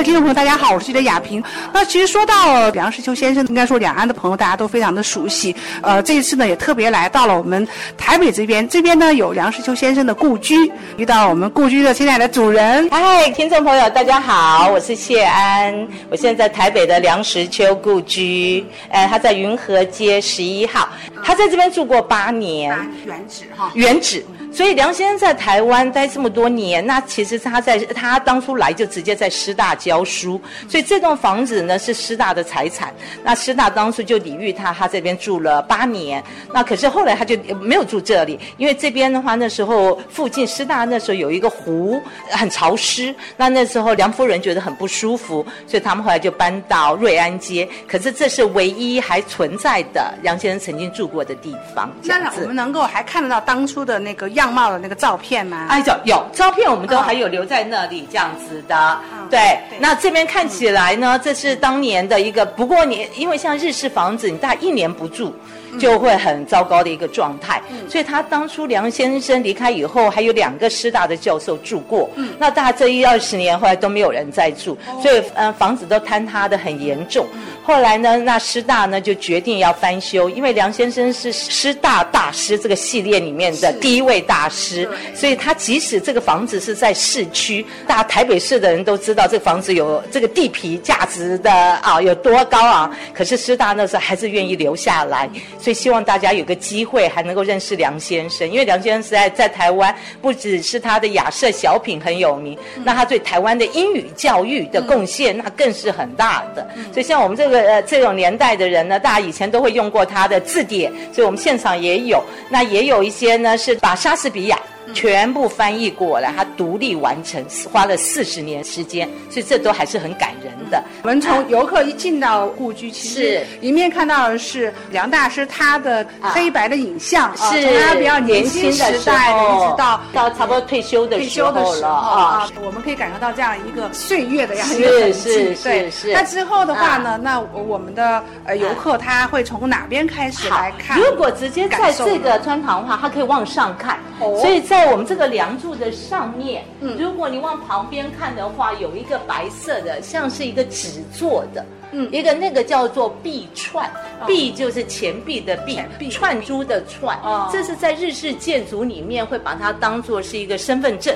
的听众朋友，大家好，我是记者雅萍。那其实说到梁实秋先生，应该说两岸的朋友大家都非常的熟悉。呃，这一次呢也特别来到了我们台北这边，这边呢有梁实秋先生的故居，遇到我们故居的现在的主人。嗨，听众朋友，大家好，我是谢安，我现在在台北的梁实秋故居，呃，他在云和街十一号，他在这边住过八年，原址哈，原址。所以梁先生在台湾待这么多年，那其实他在他当初来就直接在师大教书，所以这栋房子呢是师大的财产。那师大当初就礼遇他，他这边住了八年。那可是后来他就没有住这里，因为这边的话那时候附近师大那时候有一个湖很潮湿，那那时候梁夫人觉得很不舒服，所以他们后来就搬到瑞安街。可是这是唯一还存在的梁先生曾经住过的地方。那我们能够还看得到当初的那个样貌的那个照片吗？哎，有有照片，我们都还有留在那里这样子的。对，那这边看起来呢，这是当年的一个。不过你因为像日式房子，你大概一年不住。就会很糟糕的一个状态，所以他当初梁先生离开以后，还有两个师大的教授住过，嗯那大概这一二十年后来都没有人再住，所以呃房子都坍塌的很严重。后来呢，那师大呢就决定要翻修，因为梁先生是师大大师这个系列里面的第一位大师，所以他即使这个房子是在市区，大台北市的人都知道这个房子有这个地皮价值的啊有多高啊，可是师大那时候还是愿意留下来。所以希望大家有个机会还能够认识梁先生，因为梁先生实在在台湾不只是他的雅舍小品很有名，那他对台湾的英语教育的贡献那更是很大的。所以像我们这个呃这种年代的人呢，大家以前都会用过他的字典，所以我们现场也有，那也有一些呢是把莎士比亚。全部翻译过来，他独立完成，花了四十年时间，所以这都还是很感人的。我们从游客一进到故居，其实一面看到的是梁大师他的黑白的影像，是。从他比较年轻时代一直到到差不多退休的退休的时候啊，我们可以感受到这样一个岁月的样一个痕迹。对，那之后的话呢，那我们的呃游客他会从哪边开始来看？如果直接在这个穿堂的话，他可以往上看，所以在。在我们这个梁柱的上面，嗯，如果你往旁边看的话，有一个白色的，像是一个纸做的，嗯，一个那个叫做币串，币就是钱币的币，串珠的串，这是在日式建筑里面会把它当做是一个身份证。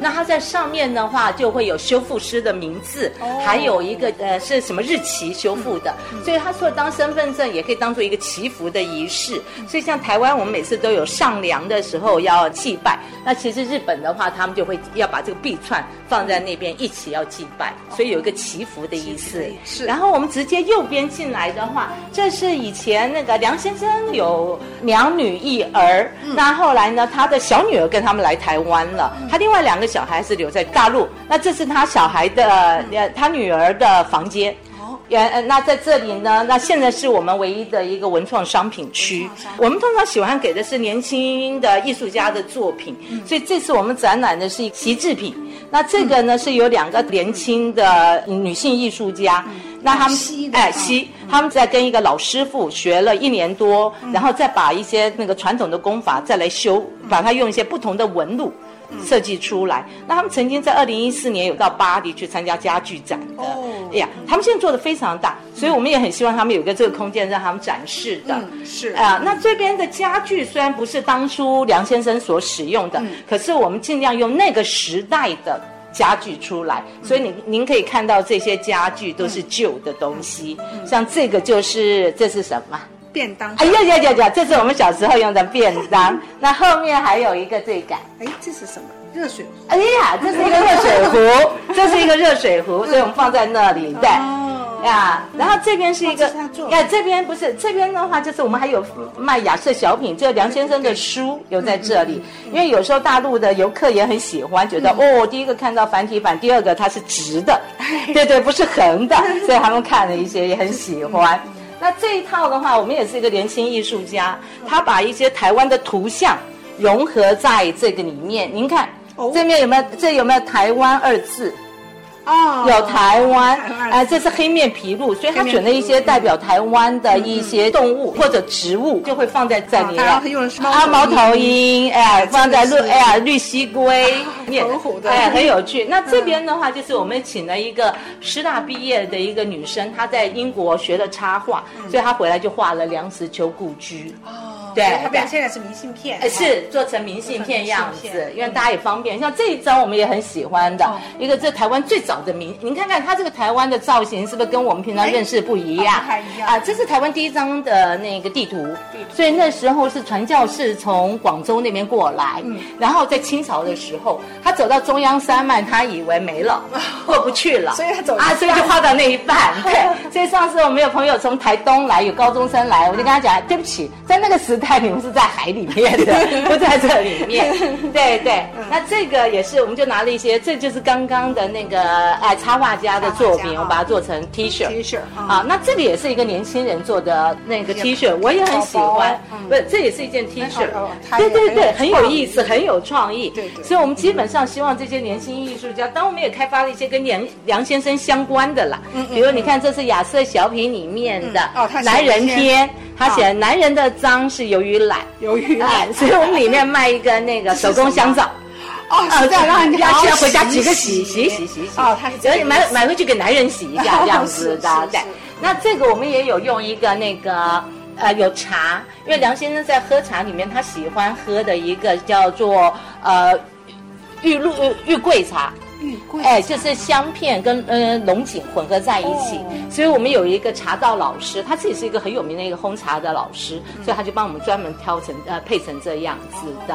那它在上面的话，就会有修复师的名字，还有一个呃是什么日期修复的，所以它除了当身份证，也可以当做一个祈福的仪式。所以像台湾，我们每次都有上梁的时候要祭拜，那其实日本的话，他们就会要把这个币串放在那边一起要祭拜，所以有一个祈福的意思。是。然后我们直接右边进来的话，这是以前那个梁先生有两女一儿，那后来呢，他的小女儿跟他们来台湾了，他另外两。两个小孩是留在大陆，那这是他小孩的呃，他女儿的房间。哦，原那在这里呢，那现在是我们唯一的一个文创商品区。我们通常喜欢给的是年轻的艺术家的作品，所以这次我们展览的是旗制品。那这个呢是有两个年轻的女性艺术家，那他们哎西，他们在跟一个老师傅学了一年多，然后再把一些那个传统的功法再来修，把它用一些不同的纹路。设计出来，那他们曾经在二零一四年有到巴黎去参加家具展的，哎呀，他们现在做的非常大，所以我们也很希望他们有一个这个空间让他们展示的。是。啊，那这边的家具虽然不是当初梁先生所使用的，可是我们尽量用那个时代的家具出来，所以您您可以看到这些家具都是旧的东西，像这个就是这是什么？便当，哎呀呀呀呀！这是我们小时候用的便当。那后面还有一个这个，哎，这是什么？热水壶。哎呀，这是一个热水壶，这是一个热水壶，所以我们放在那里。对，呀，然后这边是一个，呀，这边不是，这边的话就是我们还有卖亚瑟小品，就梁先生的书有在这里。因为有时候大陆的游客也很喜欢，觉得哦，第一个看到繁体版，第二个它是直的，对对，不是横的，所以他们看了一些也很喜欢。那这一套的话，我们也是一个年轻艺术家，他把一些台湾的图像融合在这个里面。您看，这面有没有？这有没有“台湾”二字？哦。有台湾哎，这是黑面琵鹭，所以他选了一些代表台湾的一些动物或者植物，就会放在这里面。哦他用猫啊，猫头头鹰，哎，放在绿哎绿蜥龟，很虎的。哎，很有趣。那这边的话，就是我们请了一个师大毕业的一个女生，她在英国学了插画，所以她回来就画了梁实秋故居。哦，对它变现在是明信片，哎，是做成明信片样子因为大家也方便。像这一张我们也很喜欢的哦，一个这台湾最早的明，您看看它这个台湾的造型是不是跟我们平常认识不一样？哎不太一样。啊？这是台湾第一张的那个地图。地图，所以那时候是传教士从广州那边过来，嗯。然后在清朝的时候，他走到中央山脉，他以为没了，过不去了，所以他走啊，所以就画到那一半。对，所以上次我们有朋友从台东来，有高中生来，我就跟他讲，对不起，在那个时代你们是在海里面的，不在这里面。对对，那这个也是，我们就拿了一些，这就是刚刚的那个哎插画家的作品，我们把它做成 T 恤。T 恤啊啊，那这个也是一个年轻人做的那个 T 恤，我也很喜欢。不是，这也是一件 T 恤。对对对，很有意。意思，很有创意。对对。所以我们基本上希望这些年轻艺术家，当我们也开发了一些跟梁梁先生相关的啦。比如你看，这是亚瑟小品里面的嗯哦他写男人篇，他写男人的脏是由于懒。鱿鱼哎，所以我们里面卖一个那个手工香皂。哦，是这样让人家要要回家洗几个洗洗洗洗洗洗。哦，它是这所以买买回去给男人洗一下，这样子的。对，那这个我们也有用一个那个。呃，有茶，因为梁先生在喝茶里面，他喜欢喝的一个叫做呃玉露呃玉桂茶，玉桂哎，就是香片跟呃龙井混合在一起，哦。所以我们有一个茶道老师，他自己是一个很有名的一个烘茶的老师，所以他就帮我们专门挑成呃配成这样子的。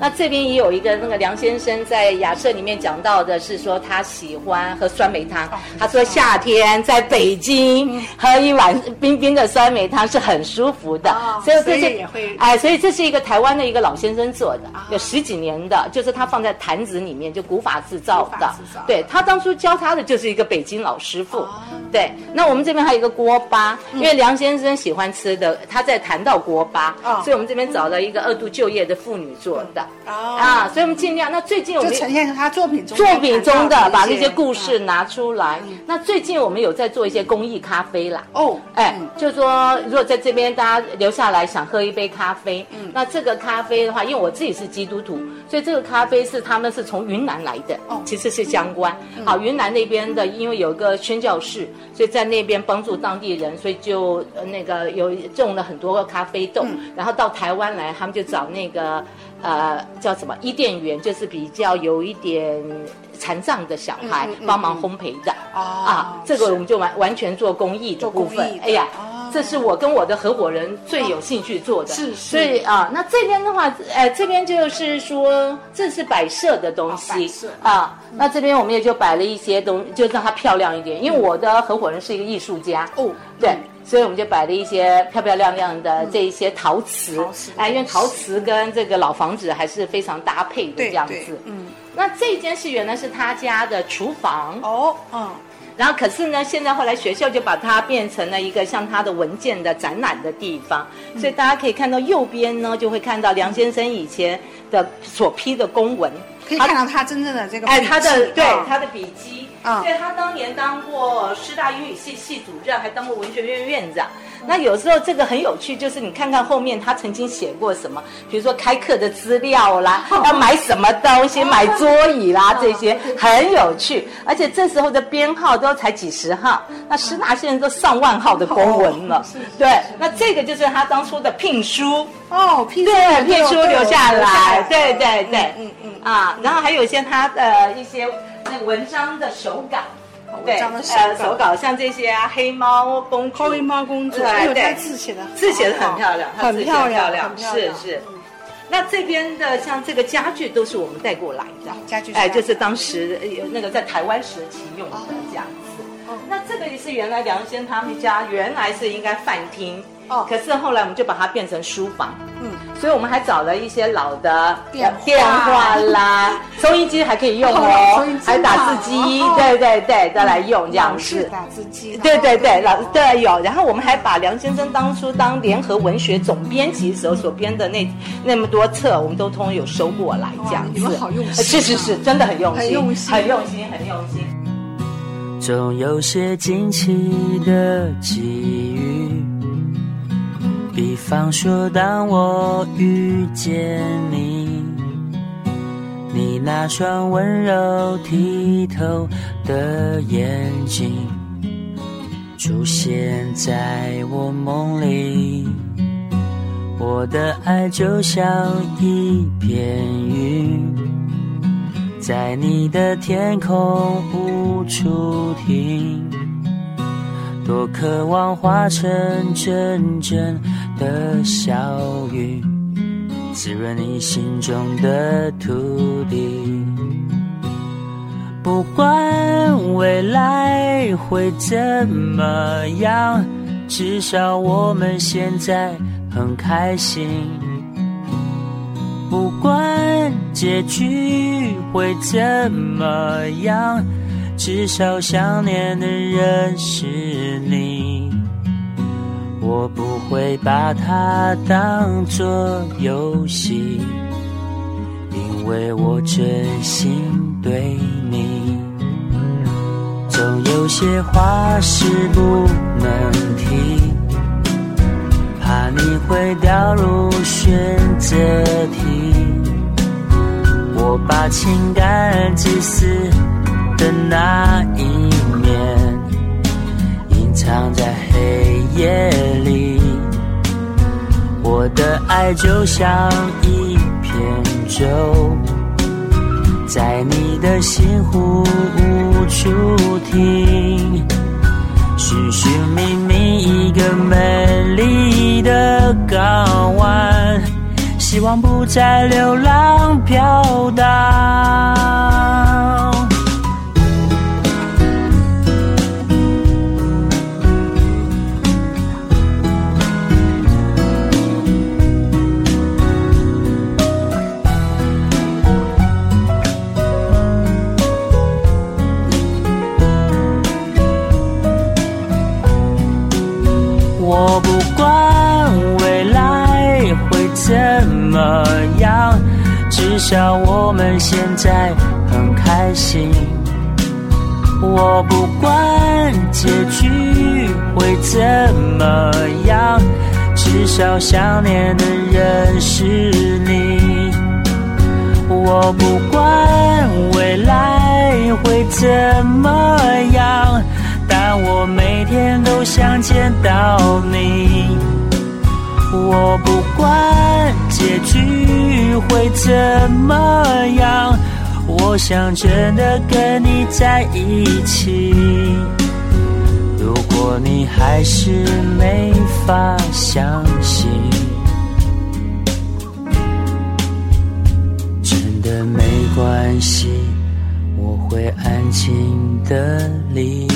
那这边也有一个那个梁先生在雅舍里面讲到的是说他喜欢喝酸梅汤，他说夏天在北京喝一碗冰冰的酸梅汤是很舒服的，哦所以这是也会哎，所以这是一个台湾的一个老先生做的，啊。有十几年的，就是他放在坛子里面，就古法制造的。对他当初教他的就是一个北京老师傅。哦对，那我们这边还有一个锅巴，因为梁先生喜欢吃的，他在谈到锅巴，哦所以我们这边找了一个二度就业的妇女做的。哦啊，所以我们尽量。那最近我就们呈现他作品中作品中的把那些故嗯事拿出来。那最近我们有在做一些公益咖啡啦。哦，哎嗯，就说如果在这边大家留下来想喝一杯咖啡，嗯那这个咖啡的话，因为我自己是基督徒，所以这个咖啡是他们是从云南来的，哦其实是相关。好，云南那边的因为有个宣教士，所以在那边帮助当地人，所以就呃那个有种了很多个咖啡豆，然后到台湾来，他们就找那个呃叫什么伊甸园，就是比较有一点残障的小孩帮忙烘焙的。哦啊，这个我们就完完全做公益的部分。哎呀哦，这是我跟我的合伙人最有兴趣做的。是是所以啊，那这边的话，呃，这边就是说这是摆设的东西设啊。那这边我们也就摆了一些东，就让它漂亮一点。因为我的合伙人是一个艺术家。哦对。所以我们就摆了一些漂漂亮亮的这一些陶瓷陶瓷，哎，因为陶瓷跟这个老房子还是非常搭配的这样子。嗯，那这间是原来是他家的厨房，哦，嗯，然后可是呢，现在后来学校就把它变成了一个像他的文件的展览的地方，嗯所以大家可以看到右边呢，就会看到梁先生以前的所批的公文，可以看到他真正的这个哎，他的对他的笔记，啊对他当年当过师大英语系系主任，还当过文学院院长。那有时候这个很有趣，就是你看看后面他曾经写过什么，比如说开课的资料啦，要买什么东西，买桌椅啦，这些很有趣。而且这时候的编号都才几十号，那师大现在都上万号的公文了。对，那这个就是他当初的聘书。哦，聘书对，聘书留下来，对对对，嗯嗯啊，然后还有一些他的一些那个文章的手稿，对，呃稿。手稿像这些啊，黑猫公主，黑猫公主，对哎呦，对他字写的字写的很漂亮，他很漂亮，很，漂亮，是是。那这边的像这个家具都是我们带过来的，哎，家具哎就是当时呃那个在台湾时期用的这样子。哦。那这个也是原来梁先他们家原来是应该饭厅，哦。可是后来我们就把它变成书房。嗯，所以我们还找了一些老的电话电话啦，收音机还可以用哦还打字机哦，对对对，再来用这样子。打字机，对对对，老对有，然后我们还把梁先生当初当联合文学总编辑时候所编的那那么多册，我们都通通有收过来，这样子。你们好用心啊是是是，真的很用心，很用心很用心，很用心。总有些惊奇的际遇，比方说，当我遇见你，你那双温柔剔透的眼睛出现在我梦里，我的爱就像一片云。在你的天空无处停，多渴望化成阵阵的小雨，滋润你心中的土地。不管未来会怎么样，至少我们现在很开心。不管结局会怎么样，至少想念的人是你。我不会把它当作游戏，因为我真心对你。总有些话是不能提。怕你会掉入选择题，我把情感自私的那一藏在黑夜里。我的爱就像一片舟，在你的心湖无处停。寻寻觅觅一个美丽的港湾，希望不再流浪飘荡。至少我们现在很开心。我不管结局会怎么样，至少想念的人是你。我不管未来会怎么样。但我每天都想见到你，我不管结局会怎么样，我想真的跟你在一起。如果你还是没法相信，真的没关系。我会安静的离。